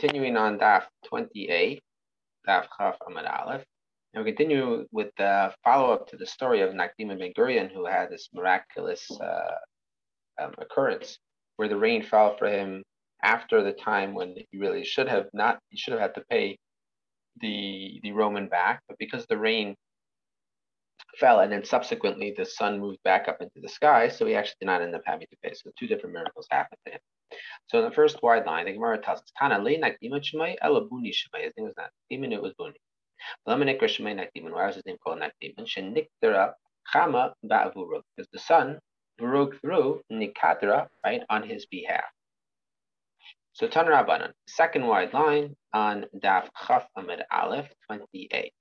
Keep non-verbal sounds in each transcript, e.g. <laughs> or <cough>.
continuing on Daf 28, Daf Chaf Amad Aleph. And we continue with the follow up to the story of Nakdim Ben Gurion, who had this miraculous uh, um, occurrence where the rain fell for him after the time when he really should have not, he should have had to pay the, the Roman back, but because the rain fell and then subsequently the sun moved back up into the sky, so he actually did not end up having to pay. So two different miracles happened to him. So in the first wide line, the Gemara tells us, Kana le nakdima shemay elabuni shemay. His name was not demon, it was buni. Lamanikra shemay nakdiman. Why was his name called nakdiman? Shenikdara chama ba'avuru. Because the sun broke through nikadra, right, on his behalf. So Tanrabanan, second wide line on Daf Chaf Amid Aleph 28.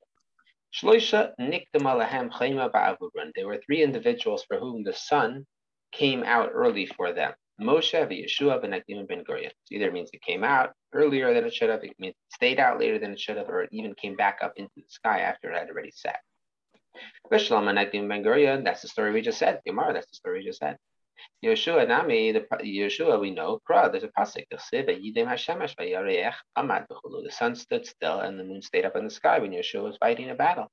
Shloisha nikdamalahem chayma ba'avurun. There were three individuals for whom the sun came out early for them. Moshe Yeshua ben Akdim ben Gurion. So either means it came out earlier than it should have, it means it stayed out later than it should have, or it even came back up into the sky after it had already set. Vishlam ben Akdim ben Gurion, that's the story we just said. Gemara, that's the story we just said. Yeshua Nami, the Yeshua we know, there's a pasuk. The sun stood still and the moon stayed up in the sky when Yeshua was fighting a battle.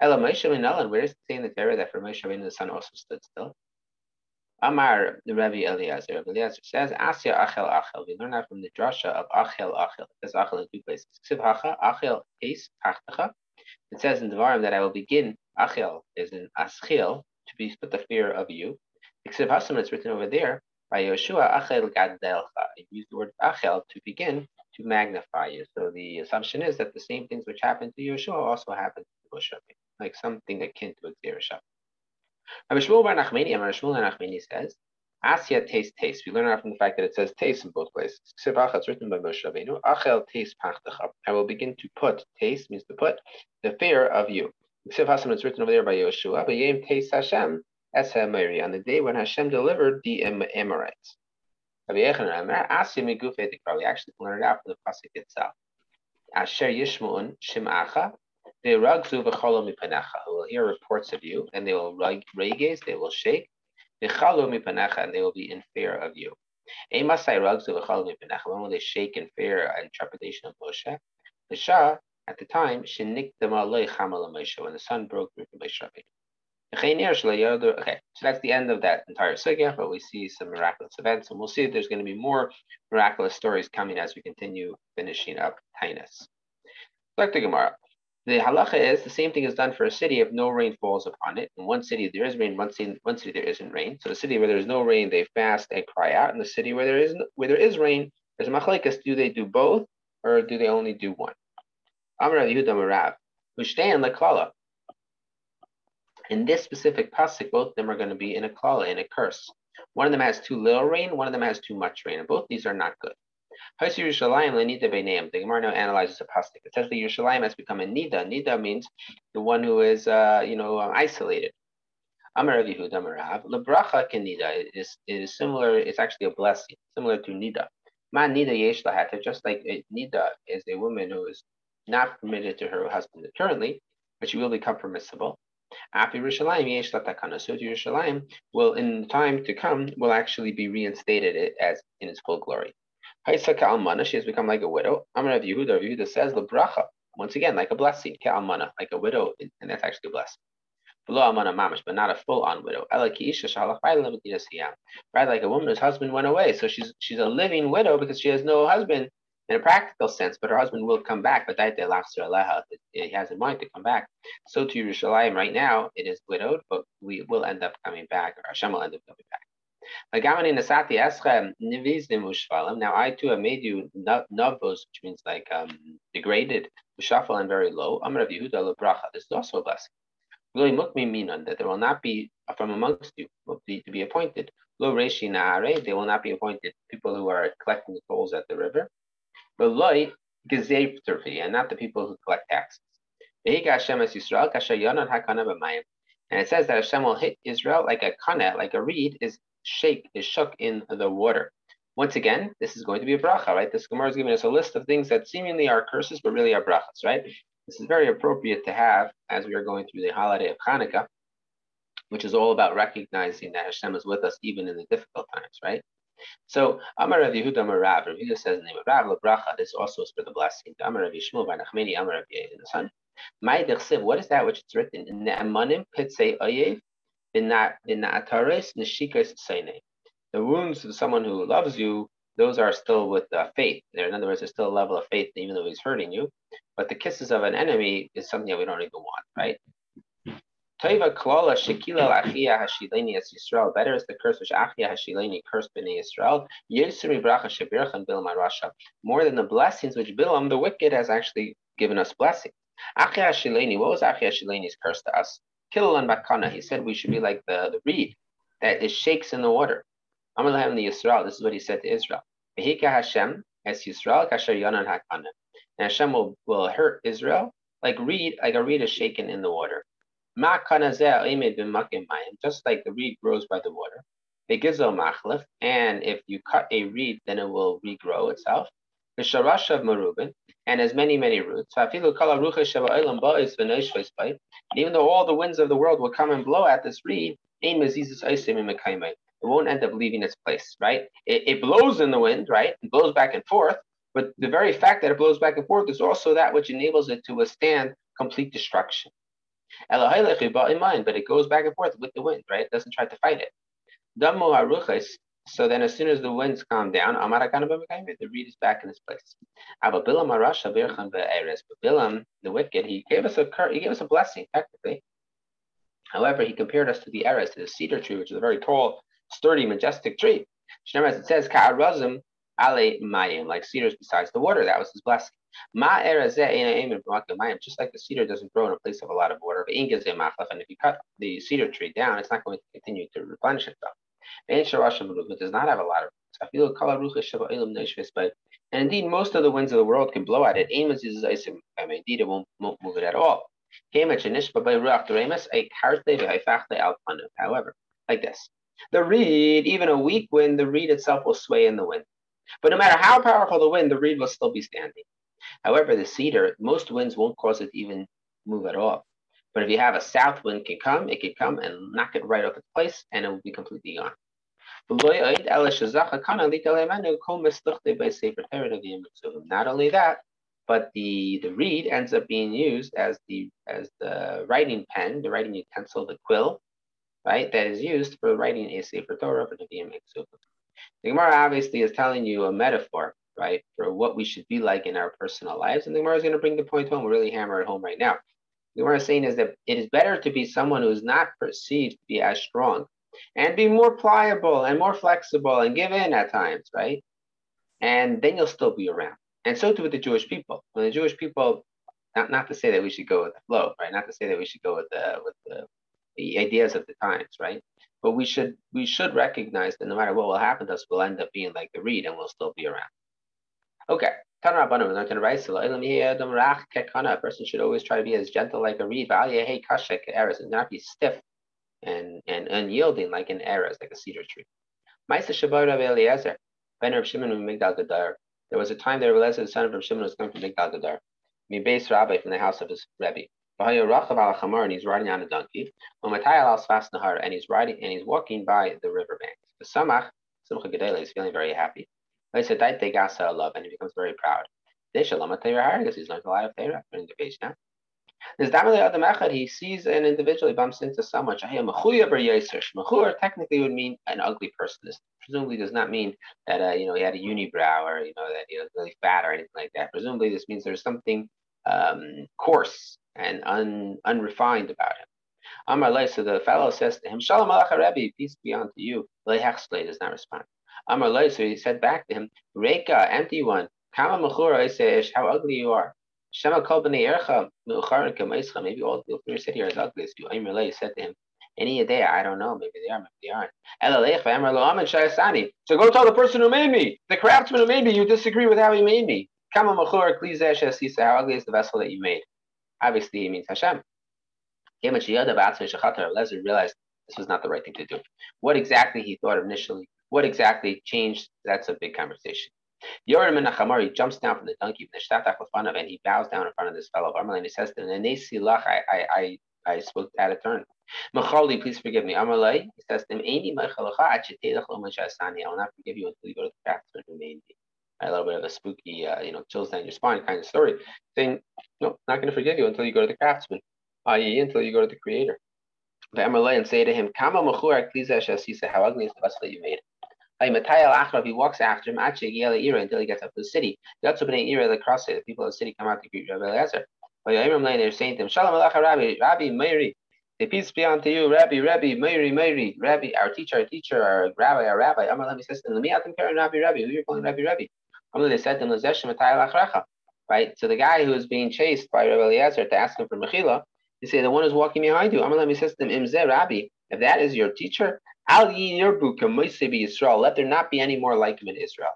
Ela Moshe and where does it say in the Torah that for Moshe the sun also stood still? Amar the Rabbi Eliezer. Rabbi Eliezer says, Asya Achel Achel. We learn that from the drasha of Achel Achel. It says Achel in two places. Achel. It says in Devarim that I will begin, Achel is in Aschil, to be put the fear of you. Ksiv Hasam, it's written over there, by Yoshua Achel Gadelcha. It used the word Achel to begin to magnify you. So the assumption is that the same things which happened to Yoshua also happened to Moshe, like something akin to a Xerishah. Rabbi Bar Nachmani, Rabbi Shmuel Nachmani says, Asya taste taste. We learn out from the fact that it says taste in both places. It's written by Moshe Rabbeinu. Achel taste pachtacha. I will begin to put taste means to put the fear of you. Is written over there by Yoshua. But Yem taste Hashem es on the day when Hashem delivered the Amorites. We actually learn it out from the pasuk itself. Asher Yishmuun Shimacha they ragzu Vicholo Mipanacha who will hear reports of you, and they will regaze, they will shake. And they will be in fear of you. When will they shake in fear and trepidation of Moshe? The Shah, at the time, when the sun broke through to Moshe Okay, so that's the end of that entire sugya, but we see some miraculous events, and we'll see there's going to be more miraculous stories coming as we continue finishing up Taanis. Back to Gemara. The halacha is the same thing is done for a city if no rain falls upon it. In one city there is rain, one city, one city there isn't rain. So the city where there is no rain, they fast and cry out. In the city where there is where there is rain, there's machlekes. Do they do both or do they only do one? Amar Yehuda Marav, Hushtan Laklala. In this specific pasuk, both of them are going to be in a klala, in a curse. One of them has too little rain, one of them has too much rain, and both these are not good. Haisi Yerushalayim lenida beineim. The Gemara now analyzes a pasuk. It says the Yerushalayim has become a nida. Nida means the one who is, uh, you know, um, isolated. Amar Yehuda Amarav lebracha kenida is is similar. It's actually a blessing, similar to nida. Man nida yesh lahata. Just like nida is a woman who is not permitted to her husband currently, but she will become permissible. After Yerushalayim yesh latakana. So Yerushalayim will, in time to come, will actually be reinstated as in its full glory. Almana, she has become like a widow. Amar of Yehuda, Yehuda says bracha. Once again, like a blessing, ke almana, like a widow, and that's actually a blessing. Below almana mamish, but not a full-on widow. Right, like a woman whose husband went away, so she's she's a living widow because she has no husband in a practical sense, but her husband will come back. But that he has in mind to come back. So to Yerushalayim right now, it is widowed, but we will end up coming back, or Hashem will end up coming back. Now I too have made you navos, which means like um, degraded, ushafal and very low. Yehuda. This is also a blessing. That there will not be from amongst you be to be appointed. They will not be appointed people who are collecting the tolls at the river. But loy and not the people who collect taxes. And it says that Hashem will hit Israel like a kana, like a reed, is shake, is shook in the water. Once again, this is going to be a bracha, right? This Gemara is giving us a list of things that seemingly are curses, but really are brachas, right? This is very appropriate to have as we are going through the holiday of Hanukkah, which is all about recognizing that Hashem is with us even in the difficult times, right? So Amar Rav Yehuda Amar Rav, Rav Yehuda says the name of Rav Bracha. This also is for the blessing. Amar Rav Yishmael Bar Nachmani Amar Rav in the son. My dechsiv. What is that which is written? Ne'amanim pitzei oyev v'na'atares neshikas seine. The wounds of someone who loves you, those are still with uh, faith. There, in other words, there's still a level of faith even though he's hurting you. But the kisses of an enemy is something that we don't even want, right? Better is the curse which achia hashileni cursed b'nei Yisrael. More than the blessings which Bilam, the wicked, has actually given us blessings. Achia. What was achia hashileni's curse to us? Bakana. He said we should be like the, the reed that it shakes in the water. Amalahem the Yisrael. This is what he said to Israel. Hashem as Yisrael hakana. And Hashem will, will hurt Israel like reed, like a reed is shaken in the water. Just like the reed grows by the water. And if you cut a reed, then it will regrow itself. And as many, many roots. And even though all the winds of the world will come and blow at this reed, it won't end up leaving its place, right? It, it blows in the wind, right? It blows back and forth. But the very fact that it blows back and forth is also that which enables it to withstand complete destruction but it goes back and forth with the wind, right? It doesn't try to fight it. So then, as soon as the winds calm down, the reed is back in its place. Bilam, the wicked, he gave us a he gave us a blessing technically. However, he compared us to the eres, to the cedar tree, which is a very tall, sturdy, majestic tree. As it says, Ka'arazim ale mayim, like cedars besides the water. That was his blessing. Just like the cedar doesn't grow in a place of a lot of water, and if you cut the cedar tree down, it's not going to continue to replenish itself. Does not have a lot of roots. And indeed, most of the winds of the world can blow at it. Amos uses isim. I mean, indeed, it won't, won't move it at all. However, like this. The reed, even a weak wind, the reed itself will sway in the wind. But no matter how powerful the wind, the reed will still be standing. However, the cedar, most winds won't cause it to even move at all. But if you have a south wind can come, it can come and knock it right off its place and it will be completely gone. Not only that, but the, the reed ends up being used as the as the writing pen, the writing utensil, the quill, right, that is used for writing a Sefer Torah for the The Gemara obviously is telling you a metaphor right, for what we should be like in our personal lives. And the Gemara is going to bring the point home, really hammer it home right now. Gemara is saying is that it is better to be someone who is not perceived to be as strong and be more pliable and more flexible and give in at times, right? And then you'll still be around. And so too with the Jewish people. When the Jewish people, not, not to say that we should go with the flow, right? Not to say that we should go with the with the, the ideas of the times, right? But we should we should recognize that no matter what will happen to us, we'll end up being like the reed and we'll still be around. Okay. A person should always try to be as gentle like a reed, and not be stiff and, and unyielding like an eres, like a cedar tree. There was a time that Eliezer, the son of Rav Shimon, was coming from Migdal Gadar. Mi base rabbi from the house of his Rebbe. And he's riding on a donkey. And he's riding and he's walking by the riverbank. The Samach, feeling very happy. They got love and he becomes very proud. Because he's learned a lot of Torah in the page now. There's Damali Adam Echad, he sees an individual, he bumps into someone. Mechur technically would mean an ugly person. This presumably does not mean that uh, you know he had a unibrow or you know that he was really fat or anything like that. Presumably this means there's something um, coarse and un, unrefined about him. Amar so the fellow says to him, Shalom Alach Rebbe, peace be unto you. Lehechsle does not respond. Amar Lai, so he said back to him, Reka, empty one, Kama Mechura, I say, how ugly you are. Shema Kol Ercha, Me'ucharin Kamaischa, maybe all the people sit here as ugly as you. Amar Lai said to him, any day, I don't know, maybe they are, maybe they aren't. Elalech, Amar Lo Shayasani. So go tell the person who made me, the craftsman who made me, you disagree with how he made me. Kama Mechura, Klizesh Asisa, how ugly is the vessel that you made? Obviously, it means Hashem. Lezer realized this was not the right thing to do. What exactly he thought initially what exactly changed? That's a big conversation. Yoram and he jumps down from the donkey and he bows down in front of this fellow. And he says to him, I, I, I, I spoke out of turn. Machali, please forgive me. Amalai, he says to him, I will not forgive you until you go to the craftsman who made me. A little bit of a spooky, uh, you know, chills down your spine kind of story, saying, No, not going to forgive you until you go to the craftsman, i.e., until you go to the creator. Amalai and say to him, Kama how ugly is the vessel that you made? He walks after him until he gets up to the city. The people of the city come out to greet Rabbi Eliezer. They're saying to him, Shalom Alecha Rabbi, Rabbi Meiri. The peace be unto you, Rabbi, Rabbi, Meiri, Meiri, Rabbi, our teacher, our teacher, our rabbi, our rabbi. Amar Lemi says to them, Rabbi, Rabbi. Who you calling Rabbi, Rabbi? Amar they said to him, Atayalachrecha. Right? So the guy who is being chased by Rabbi Eliezer to ask him for Mechila, he say, the one who's walking behind you. Amar Lemi says to him, Imzeh Rabbi. If that is your teacher, Al Yisrael. Let there not be any more like him in Israel.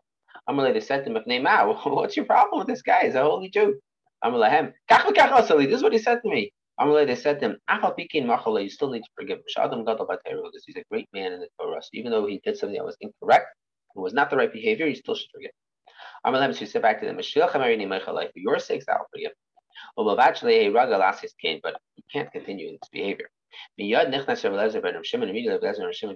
Amalei to him, What's your problem with this guy? He's a holy Jew. Amalehem, This is what he said to me. Amalei, they said to him, You still need to forgive him. Because he's a great man in the Torah. So even though he did something that was incorrect, it was not the right behavior, you still should forgive. Amalei, so he said back to them, For your sakes, I'll forgive. Well, eventually, a ragal cane, but he can't continue in this behavior. Shimon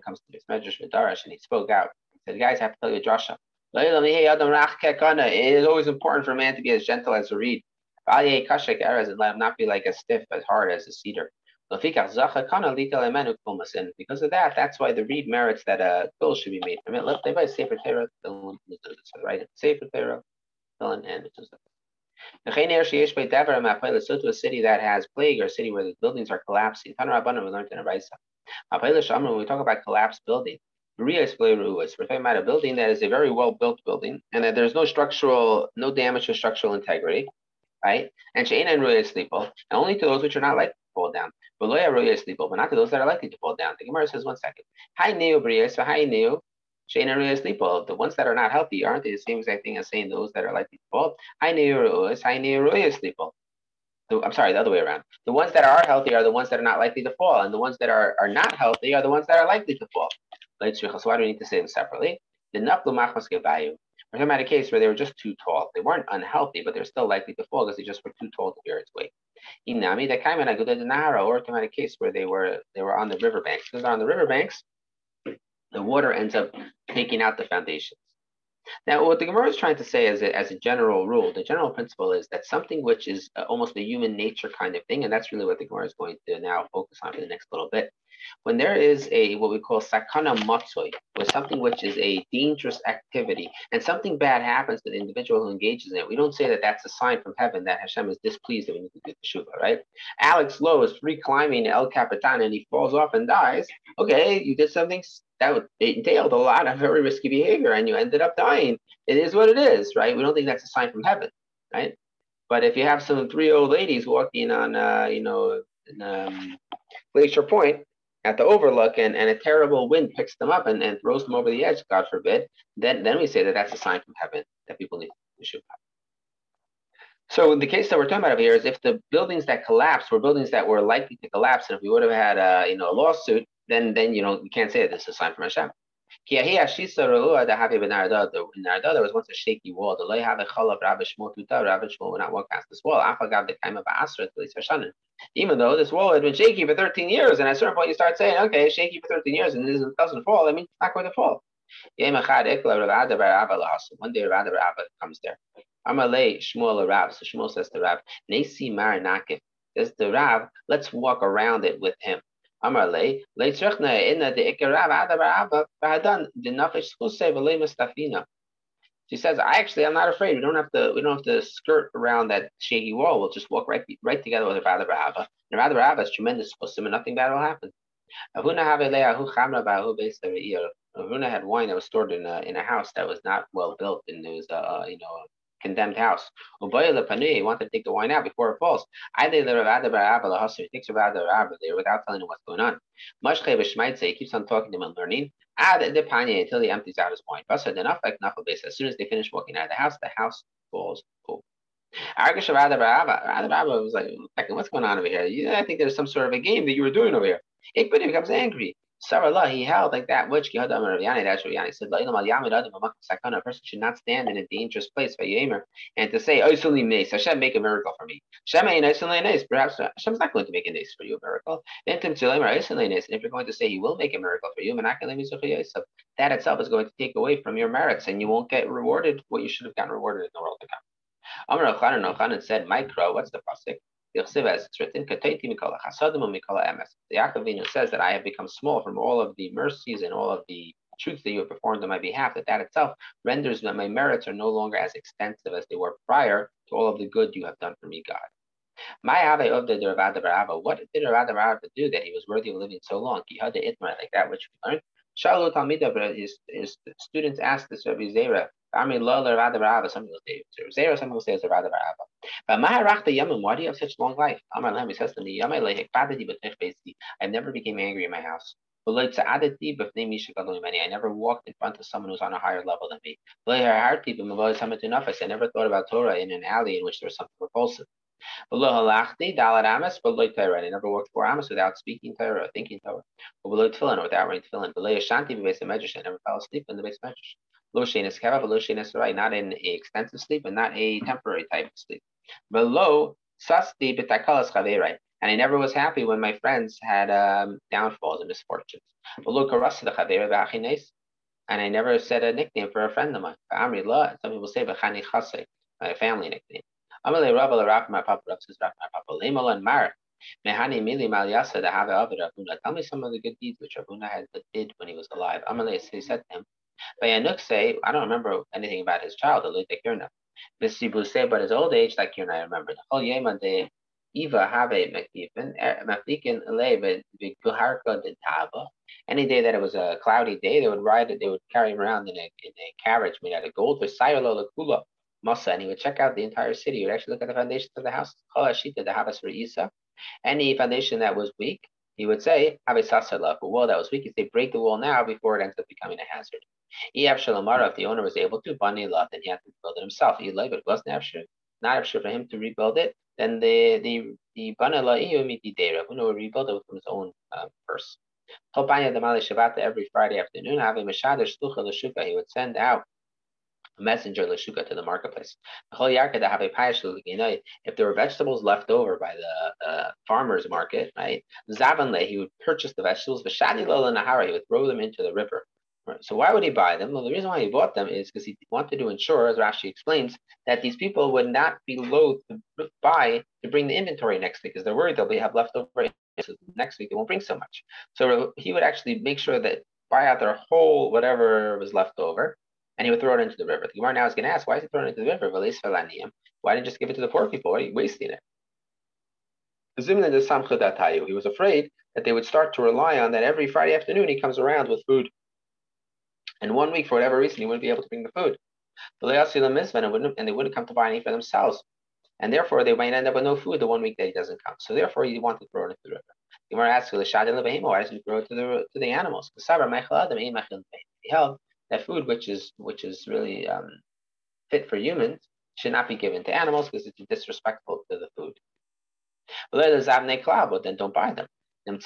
comes to this medrash and he spoke out. He said, "Guys, I have to tell you a drasha. It is always important for a man to be as gentle as a reed. And let him not be like as stiff, as hard as a cedar. And because of that, that's why the reed merits that a bill should be made from it. By Sefer Torah, right? Sefer Torah, and to a city that has plague or a city where the buildings are collapsing. When we talk about collapsed building, we're talking about a building that is a very well built building and that there's no structural, no damage to structural integrity, right? And Shane and Ruya sleepo, and only to those which are not likely to fall down. But but not to those that are likely to fall down. The Gemara says one second. Hi Neo Briya, hi Neo. The ones that are not healthy aren't they the same exact thing as saying those that are likely to fall? I'm sorry, the other way around. The ones that are healthy are the ones that are not likely to fall, and the ones that are, are not healthy are the ones that are likely to fall. So why do we need to say them separately? The We're talking about a case where they were just too tall. They weren't unhealthy, but they're still likely to fall because they just were too tall to bear its weight. Inami, that came in a good Nahara, or talking about a case where they were they were on the riverbanks. Because they're on the riverbanks, the water ends up taking out the foundations. Now, what the Gemara is trying to say is a, as a general rule, the general principle is that something which is uh, almost a human nature kind of thing, and that's really what the Gemara is going to now focus on for the next little bit. When there is a what we call sakana matsoi, or something which is a dangerous activity, and something bad happens to the individual who engages in it, we don't say that that's a sign from heaven that Hashem is displeased that we need to do the shuva, right? Alex Lowe is free climbing El Capitan and he falls off and dies. Okay, you did something that would, entailed a lot of very risky behavior and you ended up dying. It is what it is, right? We don't think that's a sign from heaven, right? But if you have some three old ladies walking on, uh, you know, in, um, Glacier Point at the overlook and, and a terrible wind picks them up and, and throws them over the edge, God forbid, then, then we say that that's a sign from heaven that people need to shoot up. So the case that we're talking about over here is if the buildings that collapsed were buildings that were likely to collapse, and if we would have had a you know a lawsuit, then then you know you can't say this is a sign from Hashem. There was once a shaky wall. The lay had a chalav Rabbi Shmuel Tuta. Rabbi Shmuel would not walk past this wall. Afagav Even though this wall had been shaky for 13 years, and at a certain point you start saying, okay, shaky for 13 years, and it doesn't fall. I mean, it's not going to fall. One day Rabbi Abba comes there. Amalei Shmuel Rav. So Shmuel says to Rav, Nesi Mar Nakif. Says to Rav, let's walk around it with him. Amarle, leitzrechna inna de ikarav mustafina. She says, I actually I'm not afraid. We don't have to we don't have to skirt around that shaky wall. We'll just walk right right together with Rabbi Barava. And Rabbi Barava is tremendous and nothing bad will happen. Avuna had wine that was stored in a in a house that was not well built and it was uh, you know condemned house. He wanted to take the wine out before it falls. I He takes Rav there without telling him what's going on. He keeps on talking to him and learning. Until he empties out his wine. As soon as they finish walking out of the house, the house falls over. Argish Rabbi was like, what's going on over here? I think there's some sort of a game that you were doing over here. Ikbidi becomes angry. Sarah he held like that which Yani said, oh, A person should not stand in a dangerous place by Yemer and to say, oh, Mace, Hashem make a miracle for me. Perhaps uh, Hashem's not going to make a nace for you, a miracle. And if you're going to say he will make a miracle for you, that itself is going to take away from your merits and you won't get rewarded what you should have gotten rewarded in the world to come. Amr Chanan said, Micro, what's the pasuk? As it's written, The Yaakov says that I have become small from all of the mercies and all of the truths that you have performed on my behalf, that that itself renders that my merits are no longer as extensive as they were prior to all of the good you have done for me, God. My ave of the dravada What did Ravada Barava do that he was worthy of living so long? He had the itmar like that which we learned. Shalu Talmida, his, is students asked this Rabbi Zera, Ami Lola Rada Barava, some will say Zera, some will say it's Rada Barava. But Maharachta Yamim, why do you have such long life? Amar he says to me, Yamai Lehek Badadi Batech I never became angry in my house. I never walked in front of someone who's on a higher level than me. I never thought about Torah in an alley in which there was something repulsive. I never walked four amas without speaking Torah or thinking Torah. Without wearing tefillin. I never fell asleep in the base medrash. Not in extensive sleep but not a temporary type of sleep. Below sasti and I never was happy when my friends had um, downfalls and misfortunes. And I never said a nickname for a friend of mine. Some people say my family nickname. Amalei Rabba Rav my papa Rav says my papa Lemal and Mar. Mehani Mili Maliasa to have Ravuna. Tell me some of the good deeds which Ravuna had did when he was alive. Amalei he said to him. Bayanuk say, I don't remember anything about his childhood, like Kirna. Visibu say, but his old age, like Kirna, I remember. The Yema de Eva have Mekifin, Maflikin Eleve, Guharka de Taba. Any day that it was a cloudy day, they would ride it, they would carry him around in a, in a carriage made out of gold for Sayalo Kula. Masa, and he would check out the entire city. He would actually look at the foundations of the house. Any foundation that was weak, he would say, have a sasala, wall that was weak. He'd say, break the wall now before it ends up becoming a hazard. Eab Shalamara, if the owner was able to, Bani Lot, then he had to build it himself. He but it wasn't Afshir, not Afshir for him to rebuild it, then the the the Bani Dera, who would rebuild it from his own um, purse. Every Friday afternoon, having He would send out a messenger Lashuka to the marketplace. If there were vegetables left over by the uh, farmer's market, right? Zavanle, he would purchase the vegetables. Vashadi Nahara, he would throw them into the river. Right. So why would he buy them? Well, the reason why he bought them is because he wanted to ensure, as Rashi explains, that these people would not be loath to buy to bring the inventory next week because they're worried they'll be have leftover. So next week they won't bring so much. So he would actually make sure that buy out their whole whatever was left over, and he would throw it into the river. The Gemara now is going to ask, why is he throwing it into the river? Why didn't just give it to the poor people? Why are you wasting it? The Samchudayu. He was afraid that they would start to rely on that every Friday afternoon he comes around with food. And one week, for whatever reason, he wouldn't be able to bring the food. And they wouldn't come to buy any for themselves. And therefore, they might end up with no food the one week that he doesn't come. So therefore, he wanted to throw it into the river. The Gemara asks, why doesn't he throw it to the, to the animals? He held that food which is which is really um, fit for humans should not be given to animals because it's disrespectful to the food. But then don't buy them. Because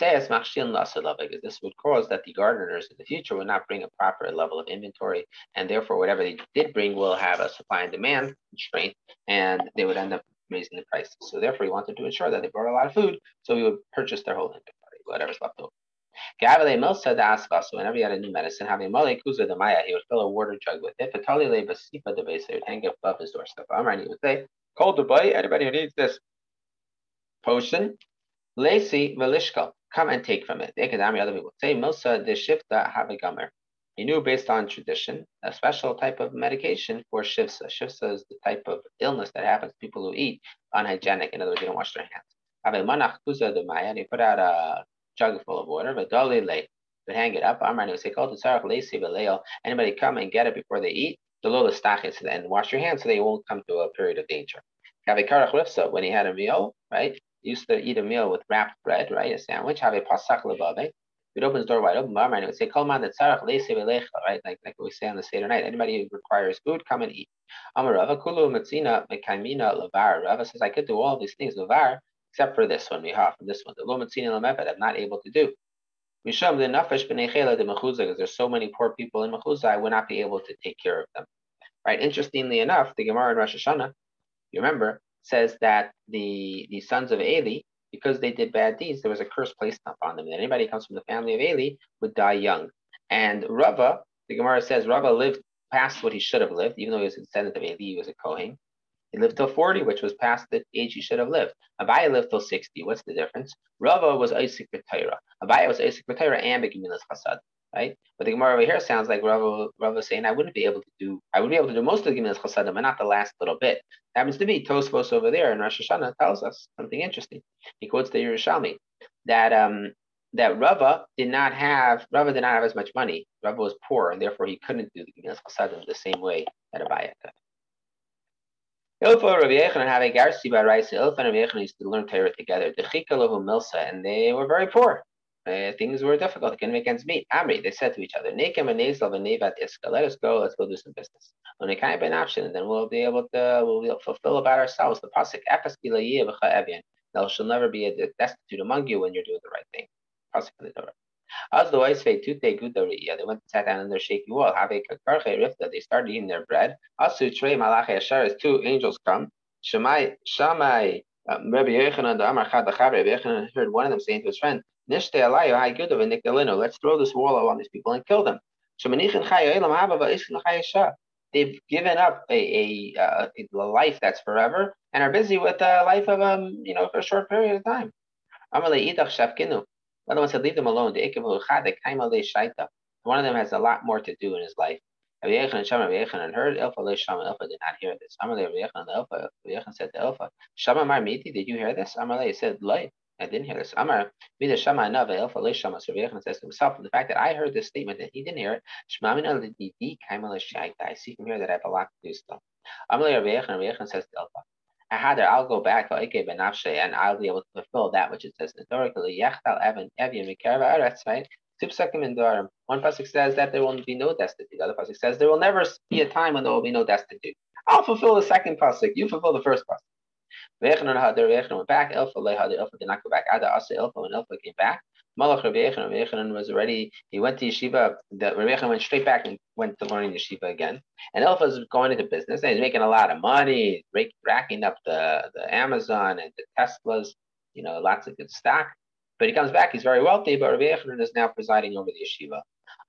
this would cause that the gardeners in the future would not bring a proper level of inventory, and therefore whatever they did bring will have a supply and demand constraint, and they would end up raising the prices. So therefore, he wanted to ensure that they brought a lot of food, so he would purchase their whole inventory, whatever's left over. So whenever he had a new medicine, having Mole Kuza the Maya, he would fill a water jug with it. Fatali le basipa de base, he would hang it above his doorstep. Amar, and he would say, Call the boy, anybody who needs this potion, Lacey Velishka, come and take from it. Ekadami, other people say, Milsa de Shifta have a gummer. He knew based on tradition a special type of medication for shivsa. Shivsa is the type of illness that happens to people who eat unhygienic. In other words, they don't wash their hands. Ave manach kuza de maya, and he put out a jug full of water, but lay, but hang it up. Amar oh, the tzarach lacy beleil. Anybody come and get it before they eat, the lola stachis, and wash your hands so they won't come to a period of danger. When he had a meal, right? Used to eat a meal with wrapped bread, right? A sandwich. Have a pasach lebave. We'd open the door wide open. Amar would say, "Kol man tzarach belecha," right? Like like we say on the Seder night. Anybody who requires food, come and eat. Amar Rava kulu metzina mekaimina levar. Rava says, I could do all these things levar except for this one, we have this one. The Lomatzin Lamepet I'm not able to do. Misham the nafesh b'nei de mechuzah, because there's so many poor people in mechuzah, I would not be able to take care of them. Right? Interestingly enough, the Gemara in Rosh Hashanah, you remember, says that the the sons of Eli, because they did bad deeds, there was a curse placed upon them. That anybody who comes from the family of Eli would die young. And Rava, the Gemara says, Rava lived past what he should have lived, even though he was a descendant of Eli, he was a Kohen. He lived till 40, which was past the age he should have lived. Abaye lived till 60. What's the difference? Rava was Isaac B'Torah. Abaye was Isaac B'Torah and Begimilas Chasad, right? But the Gemara over here sounds like Rava, Rava saying, I wouldn't be able to do, I would be able to do most of the Gimilas Chasadim, but not the last little bit. Happens to be Tosfos over there in Rosh Hashanah tells us something interesting. He quotes the Yerushalmi that um, that Rava did not have Rava did not have as much money. Rava was poor, and therefore he couldn't do the Gimilas Chasadim the same way that Abaye could. Ilfa Rabbi Yechanan have a garsi by Raisa. Ilfa and Rabbi Yechanan used to learn Torah together. The Chikalahu Milsa, and they were very poor. Uh, things were difficult. They couldn't make ends meet. Amri, they said to each other, Nekem and Nezel and Nevat Iska. Let us go. Let's go do some business. When it can't be an option, and then we'll be able to we'll fulfill about ourselves. The pasuk Efes There shall never be a destitute among you when you're doing the right thing. Pasuk in the Torah. The two te gudaria, they went and sat down on their shaky wall. Have a kakarche rifta, they started eating their bread. Asu trey malache ashar, as two angels come. Shemai, Shamai, um, Rabbi Yechanan, the Amar Chad Rabbi Yechanan heard one of them saying to his friend, Nishte alayu hai gudav and nikdalino, let's throw this wall on these people and kill them. Shemanichin chaya elam haba va'ishkin chaya They've given up a, a, uh, a, life that's forever and are busy with a life of um you know for a short period of time. Shafkinu. One said, leave them alone. One of them has a lot more to do in his life. Rabbi Yechon heard Elfa Shama. Elfa did not hear this. Amalei Rabbi Yechon Elfa. Rabbi said to Elfa, Shama Mar Miti, did you hear this? Amalei said, Loi. I didn't hear this. Amar Vida Shama Nava Elfa Le Shama. So Rabbi Yechon says to himself, the fact that I heard this statement and he didn't hear it, Shmamin Al Didi Kaimala Shaita. I see from here that I have a lot to do still. Amalei Rabbi Yechon. Rabbi Yechon says to Elfa, Ahadar, I'll go back and I'll be able to fulfill that which it says Eretz, right? One pasuk says that there will be no destitute. The other pasuk says there will never be a time when there will be no destitute. I'll fulfill the second pasuk. You fulfill the first pasuk. went back. Elfa Elfa did not go back. Ada Asa Elfa when Elfa came back. Malach Rabbi Yechanan, Rabbi Yechanan was already, he went to yeshiva, the, Rabbi Yechanan went straight back and went to learning yeshiva again. And Elphaz was going into business and he's making a lot of money, racking up the, the Amazon and the Teslas, you know, lots of good stock. But he comes back, he's very wealthy, but Rabbi Yechanan is now presiding over the yeshiva.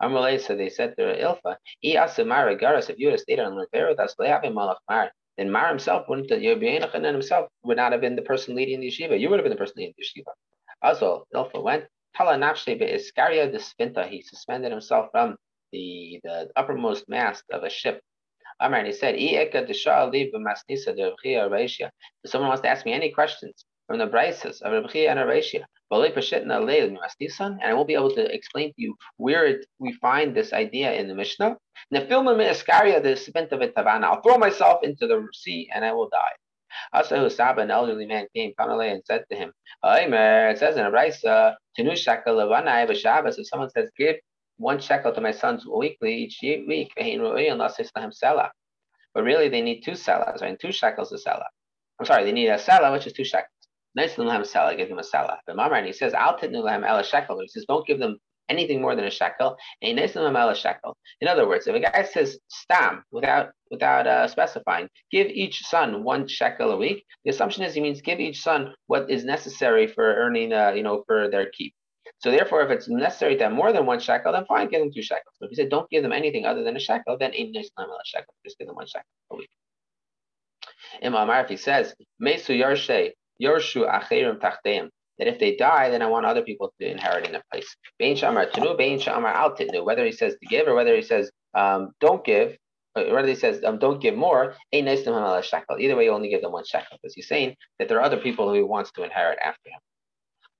Amalei, so they said to Ilfa, if you would have stayed on there with us, Malach Mar, then Mar himself wouldn't, Yechanan himself would not have been the person leading the yeshiva. You would have been the person leading the yeshiva. Also, Ilfa went, De Spinta, he suspended himself from the, the uppermost mast of a ship. Amar, he said, If someone wants to ask me any questions from the Brises of Rabbi and Arashia, and I won't be able to explain to you where it, we find this idea in the Mishnah. I'll throw myself into the sea and I will die. Also, Saba, an elderly man, came Kamale and said to him, It says in a Raisa, Tenu shekel levanai b'Shabbos. If someone says, give one shekel to my sons weekly each week, but really they need two sellers, right? Two shekels a seller. I'm sorry, they need a seller, which is two shekels. Nice a seller, give them a seller. But Mamar, he says, I'll them a shekel. He says, don't give them anything more than a shekel. In other words, if a guy says stam without without uh, specifying, give each son one shekel a week, the assumption is he means give each son what is necessary for earning, uh, you know, for their keep. So therefore, if it's necessary to have more than one shekel, then fine, give them two shekels. But if you said don't give them anything other than a shekel, then nice a shekel. Just give them one shekel a week. Imam Arfi says, Mesu Yarshe, Yorshu Acherim Tachteim that if they die, then I want other people to inherit in their place. Bein shamar tenu, bein shamar al titnu. Whether he says to give or whether he says um, don't give, or whether he says um, don't give more, ain't nice to him a shekel. Either way, you only give them one shekel because he's saying that there are other people who he wants to inherit after him.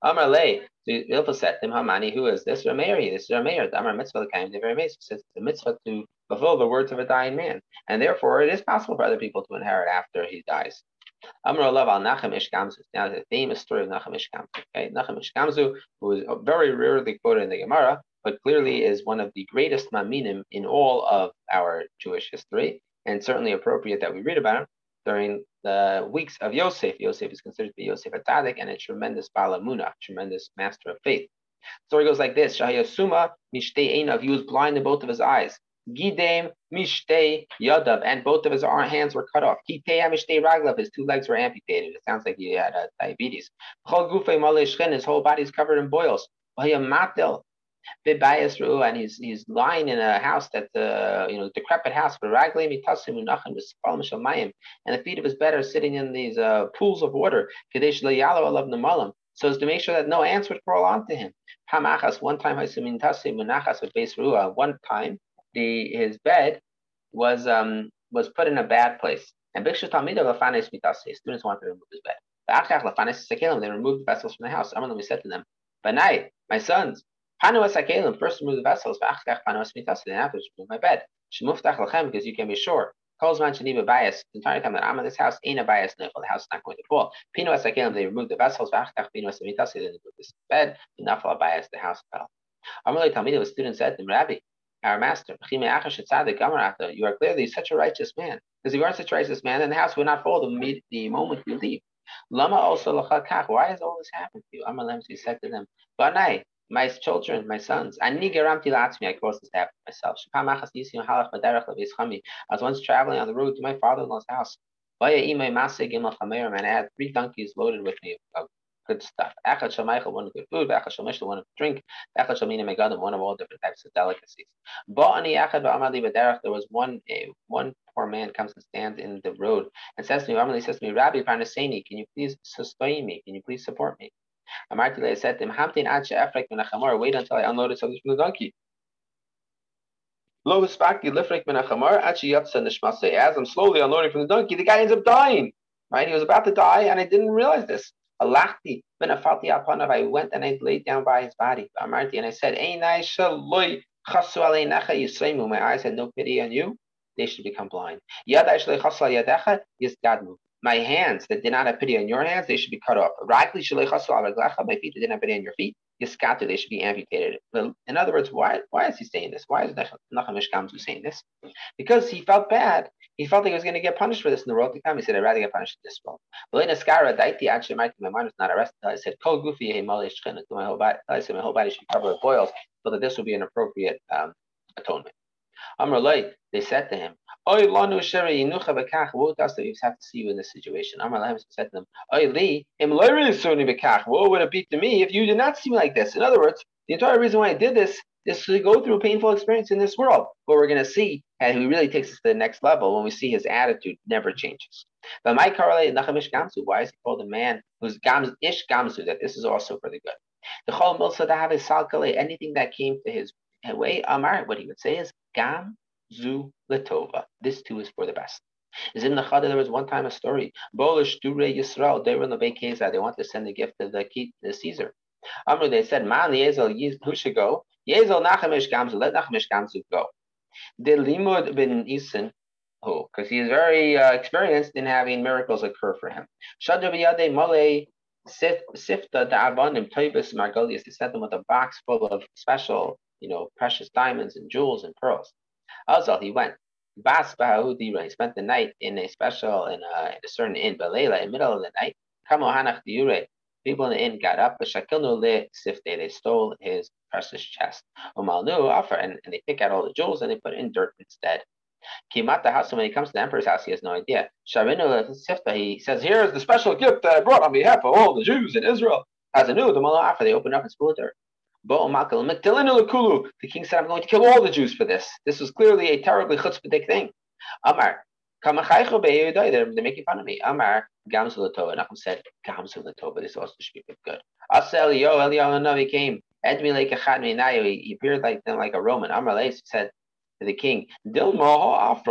Amar lei, Ilfa said Hamani, who is this? Rameir, this is Rameir. The Amar mitzvah came to very amazing. Says the mitzvah to fulfill the words of a dying man, and therefore it is possible for other people to inherit after he dies. Amr Olav al Nachem Ish Gamzu. Now the famous story of Nachem Ish Gamzu. Okay, Nachem Ish Gamzu, who is very rarely quoted in the Gemara, but clearly is one of the greatest maminim in all of our Jewish history, and certainly appropriate that we read about him during the weeks of Yosef. Yosef is considered to be Yosef Atadik and a tremendous balamuna, tremendous master of faith. The Story goes like this: Shahayasuma mishtei. He was blind in both of his eyes. Gidem mishtei yadav, and both of his hands were cut off. Kitei mishtei raglav. His two legs were amputated. It sounds like he had uh, diabetes. His whole body is covered in boils. Matel and he's he's lying in a house that's uh, you know decrepit house. And the feet of his bed are sitting in these uh, pools of water. So as to make sure that no ants would crawl onto him. Hamachas, one time, I summintasimuna one time, the his bed was um was put in a bad place. And students wanted to remove his bed. They removed the vessels from the house. We said to them, Banai, my sons, Panuas Akelim, first remove the vessels, Vachkach Panuas Mitas, then afterwards remove my bed. Shemuftach Lachem, because you can be sure. Calls man Shaniba the entire time that I'm in this house, ain't a bias no, the house is not going to fall. Pinuas Akelim, they removed the vessels, Vachkach Pinuas Mitas, then put this bed, Nafal bias, the house fell. Amalei Talmida, the student said to Rabbi, our master, you are clearly such a righteous man. Because if you aren't such a righteous man, then the house would not fall the, the moment you leave. Lama also Why has all this happened to you? Amalem, he said to them, Banai, my children, my sons. Ani latzmi, I caused this to happen myself. I was once traveling on the road to my father-in-law's house. And I had three donkeys loaded with me of good stuff. Echad Shamaychel, one of good food, Echad Shamishel, one of drink, Echad Shamina Megadim, one of all different types of delicacies. Ba'ani Echad Ba'amadi B'derech, there was one, one poor man comes and stands in the road and says to me, Amali says to me, Rabbi Parnaseni, can you please sustain me? Can you please support me? Amartile, I said to him, Hamtin Acha Efrek Menachamar, wait until I unloaded something from the donkey. Lo Spaki Lifrek Menachamar, Achi Yatsa Nishmase. As I'm slowly unloading from the donkey, the guy ends up dying. Right? He was about to die, and I didn't realize this. Alachti, Benafati Apanav, I went and I laid down by his body. Amarti, and I said. My eyes had no pity on you. They should become blind. My hands that did not have pity on your hands, they should be cut off. My feet that didn't have pity on your feet, scattered, they should be amputated. In other words, why why is he saying this? Why is Nachamish Gamzu saying this? Because he felt bad. He felt like he was going to get punished for this in the world to come. He said, I'd rather get punished in this world. But in Askara, Daiti actually might my mind was not arrested. I said, Kol Gufi my whole body I said my whole body should be covered with boils, so that this would be an appropriate um, atonement. Amr they said to him, Oy lanu sheri yinucha bekach. What that we have to see you in this situation? Amar Lahem said to them, Oy li im suni bekach. What would it be to me if you did not see me like this? In other words, the entire reason why I did this is to go through a painful experience in this world. But we're going to see and he really takes us to the next level when we see his attitude never changes. But my correlate Nachamish Gamzu, why is he called a man who's Gams Ish Gamzu, that this is also for the good? The Chol Milsa to have his Salkale, anything that came to his way, Amar, what he would say is Gam zu letova. This too is for the best. Zim Nachada, there was one time a story. Bolish Dure Yisrael, they were in the Bekeza, they wanted to send a gift to the, the Caesar. Amru, they said, Man, Yezel, who should go? Yezel Nachamish Gamzu, let Nachamish Gamzu go. De Limud bin Isin, who? Because he is very uh, experienced in having miracles occur for him. Shadu biyade mole sifta da'avanim toibus margolius. They sent them with a box full of special, you know, precious diamonds and jewels and pearls. Also, he went. Bas He spent the night in a special, in a, in a certain inn, Balela, in the middle of the night. People in the inn got up, but Shakilnu le sifte. They stole his precious chest. Umalnu offer, and, and they pick out all the jewels and they put in dirt instead. Kimata house, when he comes to the emperor's house, he has no idea. He says, "Here is the special gift that I brought on behalf of all the Jews in Israel." As a new, the offer, they open up and spill dirt. The king said, I'm going to kill all the Jews for this. This was clearly a terribly chutzpahdik thing. Amar, they're making fun of me. Amar, Gamsulatova. Nachum said, Gamsulatova, this also should be good. Asel Yo, Eliyahu Navi came. He appeared like them like a Roman. Amar Leis said to the king, Perhaps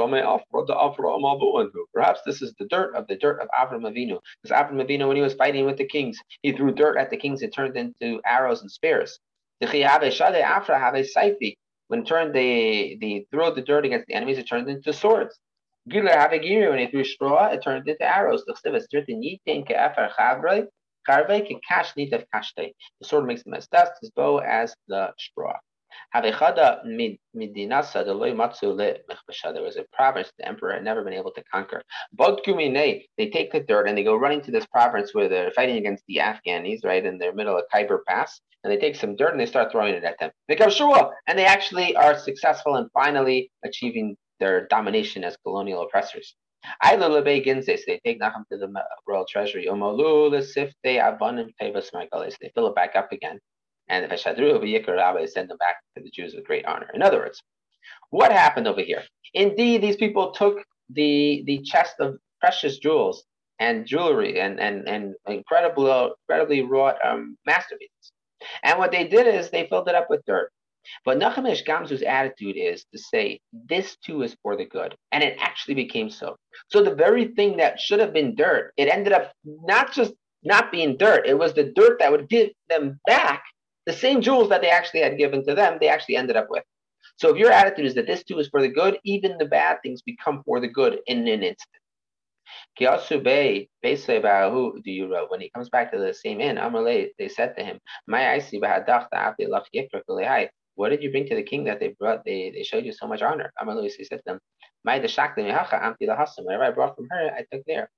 this is the dirt of the dirt of Avram Avinu. Because Avram Avinu, when he was fighting with the kings, he threw dirt at the kings. It turned into arrows and spears. When turned they they throw the dirt against the enemies, it turned into swords. When they threw straw, it turned into arrows. The sword makes them as dust, as bow as the straw. Havechada midinasa deloy matzu le There was a province the emperor had never been able to conquer. They take the dirt and they go running to this province where they're fighting against the Afghanis, right, in the middle of Khyber Pass. And they take some dirt and they start throwing it at them. They come Shua, and they actually are successful in finally achieving their domination as colonial oppressors. They take Nachum to the royal treasury. They fill it back up again. And the Veshadru send them back to the Jews with great honor. In other words, what happened over here? Indeed, these people took the the chest of precious jewels and jewelry and and and incredible incredibly wrought um, masterpieces. And what they did is they filled it up with dirt. But Nachamesh Gamzu's attitude is to say, this too is for the good. And it actually became so. So the very thing that should have been dirt, it ended up not just not being dirt, it was the dirt that would give them back the same jewels that they actually had given to them, they actually ended up with. So if your attitude is that this too is for the good, even the bad things become for the good in an instant. About who do you? When he comes back to the same inn, Amalei, they said to him, My what did you bring to the king that they brought? They, they showed you so much honor. Amalei said to them, My. Whatever I brought from her, I took there.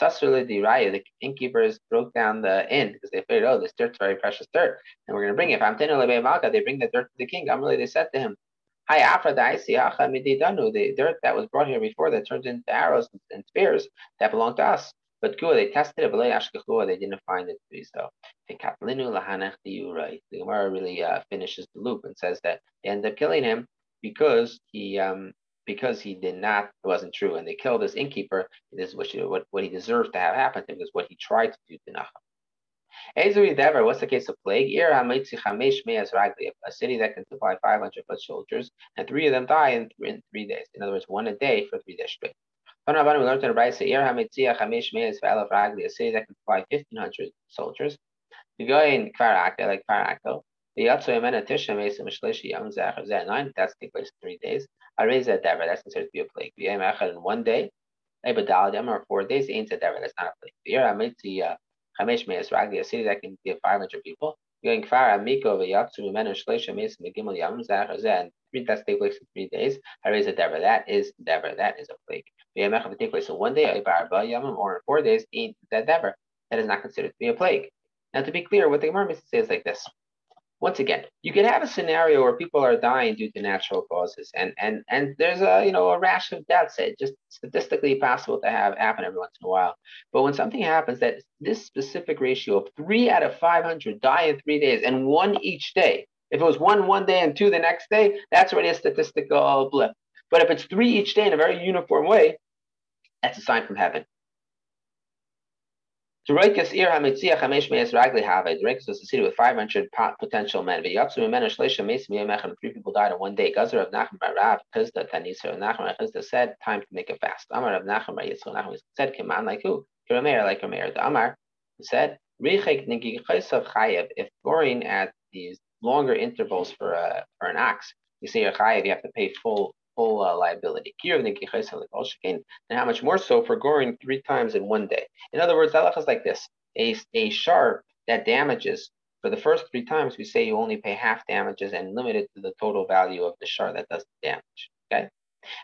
Sasrula Diraya, the innkeepers broke down the inn because they figured, oh, this dirt's very precious dirt, and we're going to bring it. If Malka, they bring the dirt to the king. Amrali, they said to him, Hi, Afra the dirt that was brought here before that turned into arrows and spears that belonged to us. But Kua, they tested it, but they didn't find it to be so. The Gemara really uh, finishes the loop and says that they end up killing him because he um, because he did not, it wasn't true, and they killed this innkeeper. This is what, what, what he deserved to have happen to him, is what he tried to do to Dever, what's the case of plague? A city that can supply 500 foot soldiers, and three of them die in, in three days. In other words, one a day for three days straight. We learned the Bride, a city that can provide 1,500 soldiers. You go in like Kvarakto, the Yatsu Yemena Tisha Mesa Mishlishi Yom Zeh nine. That's take place three days. Areza Dever. That's considered to be a plague. V'yem Echad in one day. Ebadaladem or four days. Ain't a Dever. That's not a plague. Meis Ragli. A city that can give 500 people. Kfar Amiko Mesa Megimel Yom Zeh. And that's take place in three days. Areza Dever. That is Dever. That is a plague. In one day. Or in four days. Ain't that Dever. That is not considered to be a plague. Now, to be clear, what the Gemara says is like this once again, you can have a scenario where people are dying due to natural causes, and and and there's a you know a rash of deaths. It just statistically possible to have happen every once in a while. But when something happens that this specific ratio of three out of 500 die in three days, and one each day. If it was one one day and two the next day, that's already a statistical blip. But if it's three each day in a very uniform way, that's a sign from heaven. Dorekas ir hamitziach hamesh meis ragli have. Was a city with 500 potential men. V'yatsu mimenu shleisha meis miyamechem. Three people died in one day. Gazer of Nachman bar Rav Chizda Tanisa. Nachman Chizda said, time to make a fast. Amar of Nachman bar Yitzchak. Nachman said, Kiman like who? Kirameir like Rameir. The Amar said, Richek nigi chayev. If going at these longer intervals for a for an ox, you say chayev, you have to pay full full uh, liability. And how much more so for goring three times in one day? In other words, halach is like this: a a sharp that damages for the first three times, we say you only pay half damages and limit it to the total value of the shard that does the damage. Okay.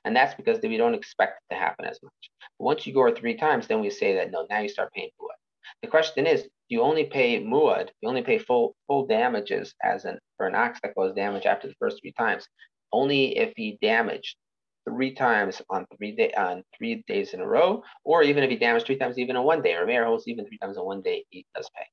And that's because we don't expect it to happen as much. But once you gore three times, then we say that no, now you start paying muad. The question is, you only pay muad, you only pay full full damages as an for an ox that goes damage after the first three times only if he damaged three times on three day on three days in a row, or even if he damaged three times even in one day, or Meir holds even three times in one day, he does pay.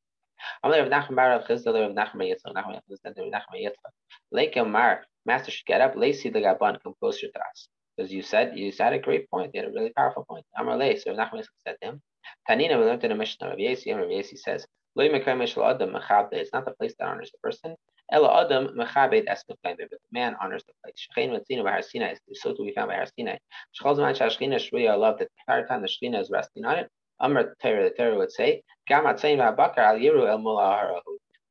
Master should get up, lacy the gaban, come closer to us. Because you said you said a great point, you had a really powerful point. Amar lay, so Nachman said to him. Tanina, we learned in the Mishnah of Yesi, and Yesi says, It's not the place that honors the person, Ella Adam Mechabed Esmeflaim, but the man honors the place. Shechein Matzina by Har Sinai, so to be found by Har Sinai. Shechol Zman Shashchina Shriya love that the entire time the Shechina is resting on it. Amr Torah, the Torah would say, Gam Atzayin V'Abakar Al Yiru El Mula.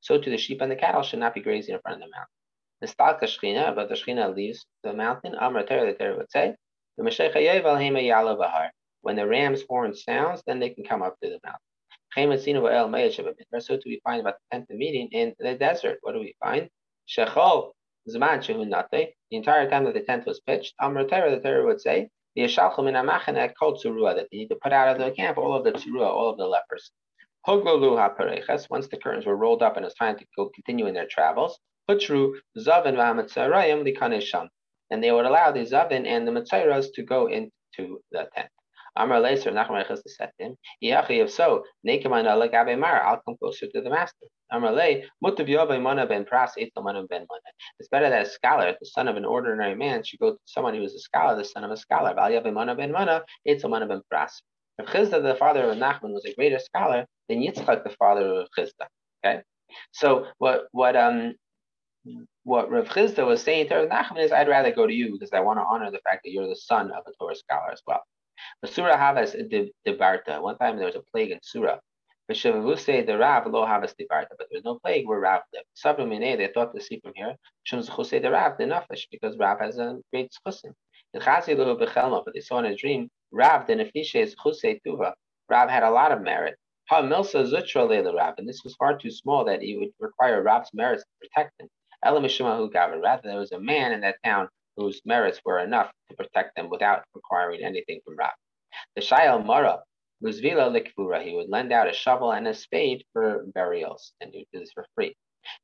So to the sheep and the cattle should not be grazing in front of the mountain. The Stalka Shechina, but the Shechina leaves the mountain. Amr Torah, the Torah would say, the Mashiach Yevel Hema Yala Bahar. When the ram's horn sounds, then they can come up to the mountain. So to we find about the tenth meeting in the desert. What do we find? The entire time that the tent was pitched, Amr the Torah would say, the called that they need to put out of the camp all of the Tzurua, all of the lepers. Once the curtains were rolled up and it was time to go continue in their travels. And they would allow the Zavin and the Matzaras to go into the tent. Amar Leser Nachman to him, Iachi, if so, Nekamana Lagabe Mar, I'll come closer to the master. Amar Le, Mutav Yovay Mana ben Pras, Mana ben Mana. It's better that a scholar, the son of an ordinary man, should go to someone who is a scholar, the son of a scholar. Val Yovay Mana ben Mana, Mana ben Pras. If Chizda, the father of Nachman, was a greater scholar than Yitzchak, the father of Chizda. Okay, so what what um what Rav Chizda was saying to Rav Nachman is, I'd rather go to you because I want to honor the fact that you're the son of a Torah scholar as well. But Sura Havas Debarta. One time there was a plague in Sura. But say the Rav lo Havas Debarta, but there was no plague where Rav lived. Sabramine, they thought to see from here, Shum Zchusei the Rav, the Nafish, because Rav has a great Bechelma, but they saw in a dream, Rav, the Nefishe is Chusei Tuva. Rav had a lot of merit. Ha Milsa Zutra Leila Rav, and this was far too small that he would require Rav's merits to protect him. Elamishmahu Gavin. Rather, there was a man in that town whose merits were enough to protect them without requiring anything from Rav. The Shayal Mara was Vila Likvura. He would lend out a shovel and a spade for burials and do this for free.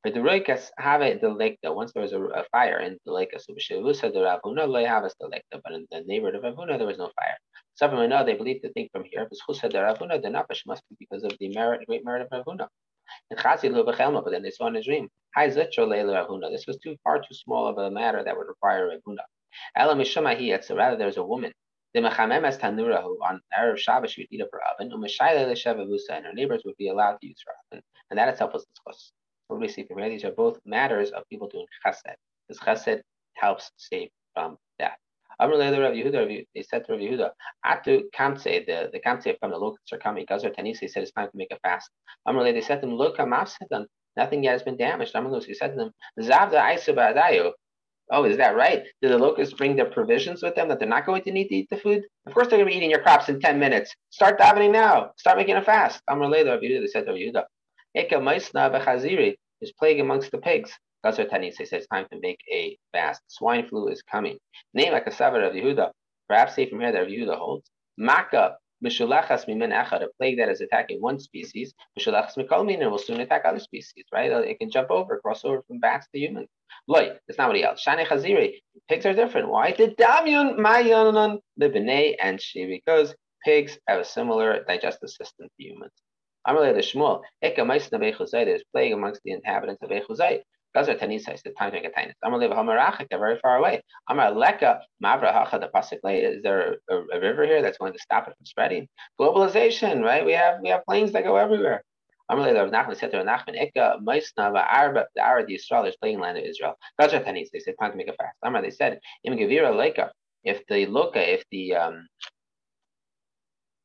But the Roikas have the lake. lekta. Once there was a, a fire in the lake, so B'Shevusa the Ravuna loy have the lekta, but in the neighborhood of Ravuna there was no fire. Some of them know they believe the thing from here, B'Schusa the Ravuna the Napash must be because of the merit, great merit of Ravuna. But then they saw in a dream, This was too far too small of a matter that would require. Ela Mishamahi, so rather there's a woman the mechamemes tanurahu on Erev Shabbos she would eat up her oven, and her neighbors would be allowed to use her oven. And that itself was discussed. What we see from here? These are both matters of people doing chesed. This chesed helps save from death. They said to Rav Yehuda, Atu Kamse, the, the Kamse from the locusts are coming. Gazar Tanisi said it's time to make a fast. Amrle, they said to them, Look, nothing yet has been damaged. Amrle, he said to them, Zavda Aisu Ba'adayu, Oh, is that right? Did the locusts bring their provisions with them that they're not going to need to eat the food? Of course, they're going to be eating your crops in 10 minutes. Start davening now. Start making a fast. Amr Leila, they said to Yehuda. Eka Maisna Bechaziri is plague amongst the pigs. Gazar Tanis says it's time to make a fast. Swine flu is coming. Name like a savar of Yehuda. Perhaps say from here that Yehuda holds. Maka Mishulachas mimin echad, a plague that is attacking one species, Mishulachas mikol will soon attack other species, right? Uh, it can jump over, cross over from bats to humans. Loy, that's not what he. Shane chaziri, pigs are different. Why? The damyun mayanan libnei and she, because pigs have a similar digestive system to humans. Amalei the Shmuel, Eka there's plague amongst the inhabitants of Bechuzai. Gazer Tanisa is the time to make a tainis. Amar Lev Hamarachika, very far away. Amar Leka, Mavra Hacha, the Pasikle. Is there a, a, river here that's going to stop it from spreading? Globalization, right? We have we have planes that go everywhere. Lev Nachman said to Nachman, Eka Maisna Arba, the Arab Yisrael is playing land of Israel. Gazer Tanisa, they said time to make a fast. Amar, they said, Im Gavira Leka, if the Loka, if the um,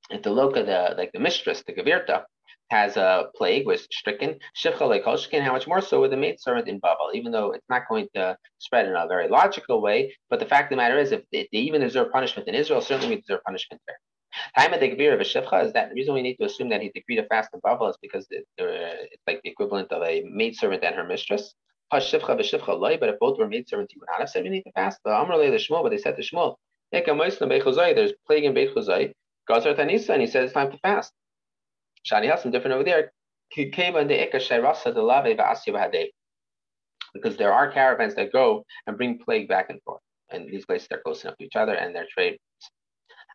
if the Loka, the like the mistress, the Gavirta, has a plague, was stricken. Shivcha how much more so with the maidservant in Babel, even though it's not going to spread in a very logical way. But the fact of the matter is, if they, even deserve punishment in Israel, certainly we deserve punishment there. Time of the Gavir of a Shivcha is that the reason we need to assume that he decreed a fast in Babel is because it, uh, it's like the equivalent of a maidservant and her mistress. But if both were maidservants, you would not have said we need to fast. But Amrelay the but they said to Shmuel, there's plague in Beit Chuzai, Gazar Tanisa, and he said it's time to fast. Shani has Hassan different over there. Because there are caravans that go and bring plague back and forth. And these places are close enough to each other and they're trade.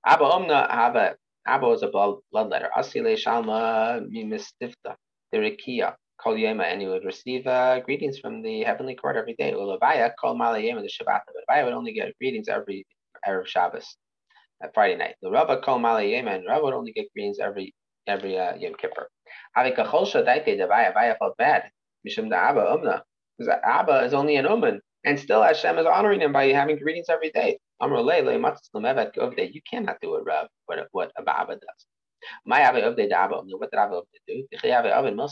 Abba Omna Abba Abba is a bloodletter. Asile Shalma Mimistifta. The Rikia. Kol Yema, and he would receive uh, greetings from the heavenly court every day. Ulavaya, Kol Malayema, the Shabbat. But Abaye would only get greetings every Erev Shabbos, uh, Friday night. The Rabba Kol Malayema, and Rabba would only get greetings every every uh, Yom Kippur. Because Abba is only an Uman. And still Hashem is honoring him by having greetings every day. You cannot do it, Rav, what, what Abba does. My Abba Ubde Abba, what did Abba do?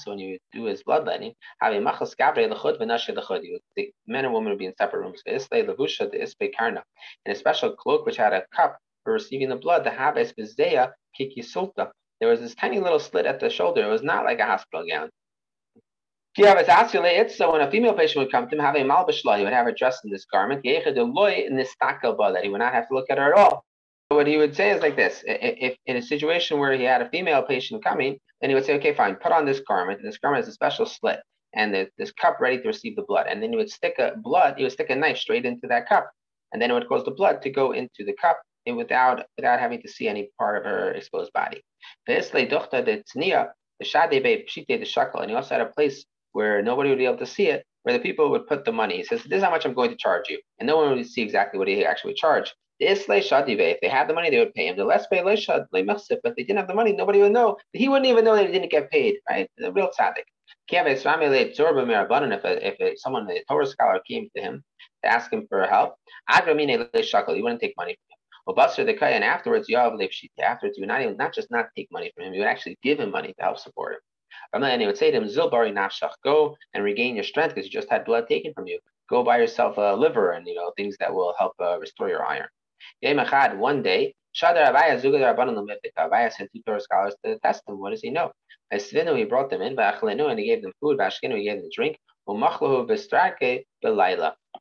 when you do his bloodletting. The men and women would be in separate rooms. Isle levusha the ispe karna. In a special cloak which had a cup for receiving the blood, the habes bezeya kiki sulta there was this tiny little slit at the shoulder. It was not like a hospital gown. So when a female patient would come to him, have a malbashla, he would have her dressed in this garment. That he would not have to look at her at all. What he would say is like this: if in a situation where he had a female patient coming, then he would say, "Okay, fine, put on this garment. And this garment has a special slit, and this cup ready to receive the blood." And then he would stick a blood. He would stick a knife straight into that cup, and then it would cause the blood to go into the cup without without having to see any part of her exposed body. This the shade the shackle, and he also had a place where nobody would be able to see it, where the people would put the money. He says, This is how much I'm going to charge you. And no one would see exactly what he actually charged. If they had the money, they would pay him. The less pay but if they didn't have the money, nobody would know. He wouldn't even know that he didn't get paid, right? The real tzaddik. If, if someone, a Torah scholar, came to him to ask him for help, he wouldn't take money from him. And afterwards, afterwards, you would not, even, not just not take money from him, you would actually give him money to help support him. And he would say to him, Zilbari nafshach, go and regain your strength because you just had blood taken from you. Go buy yourself a liver and you know things that will help uh, restore your iron. One day, Shadar Abaye Zugadar Abaya sent two Torah scholars to test him. What does he know? Svinu, he brought them in, and he gave them food, Bashkinu, he gave them drink,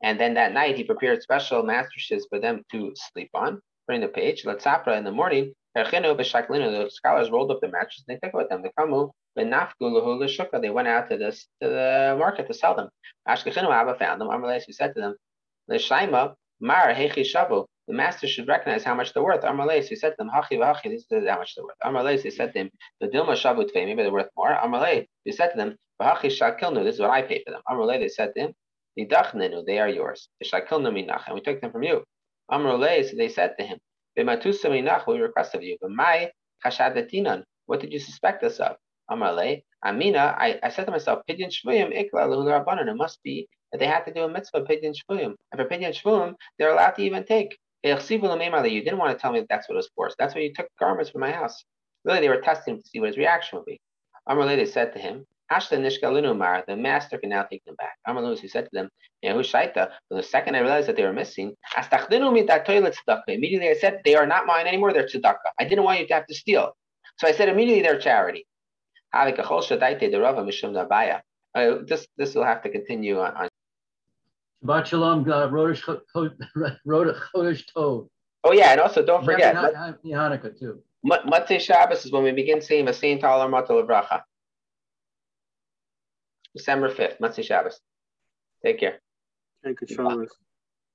and then that night he prepared special mattresses for them to sleep on. Turning the page, Latzapra in the morning, the scholars rolled up the mattress and they took with them. The Kamu, they went out to this to the market to sell them. Ashkechinu Abba found them. Amalei who said to them, Shaima, Mar Hechi Shavu. The master should recognize how much they're worth. Amalei he said to them, Hachi Vachi, this is how much they're worth. Amalei he said to them, the Dilma Shavu Tvei, maybe they're worth more. Amalei he said to them, Vahachi Shakilnu, this is what I pay for them. Amalei they said to him, they are yours. And we took them from you. Amalei, so they said to him, Bimatusa Minach, we request of you. But my Chashadatinan, what did you suspect us of? Amarle, Amina, I, I said to myself, Pidyon Shvuyim Ikla Rabbanan. It must be that they had to do a mitzvah Pidyon Shvuyim. And for Pidyon Shvuyim, they're allowed to even take. You didn't want to tell me that that's what it was for. So that's why you took garments from my house. Really, they were testing to see what his reaction would be. Amarle, they said to him, the master can now take them back. Amalus, he said to them, Shaita, the second I realized that they were missing, immediately I said, they are not mine anymore, they're tzedakah. I didn't want you to have to steal. So I said immediately they're charity. Uh, this this will have to continue on. on. Shabbat Shalom, <laughs> Chodesh Tov. Oh yeah, and also don't forget. Happy Hanukkah too. Matzei Shabbos is when we begin saying a saint Alar Matal Bracha. December fifth, Matzei Shabbos. Take care. Thank you, Shabbos.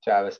Shabbos.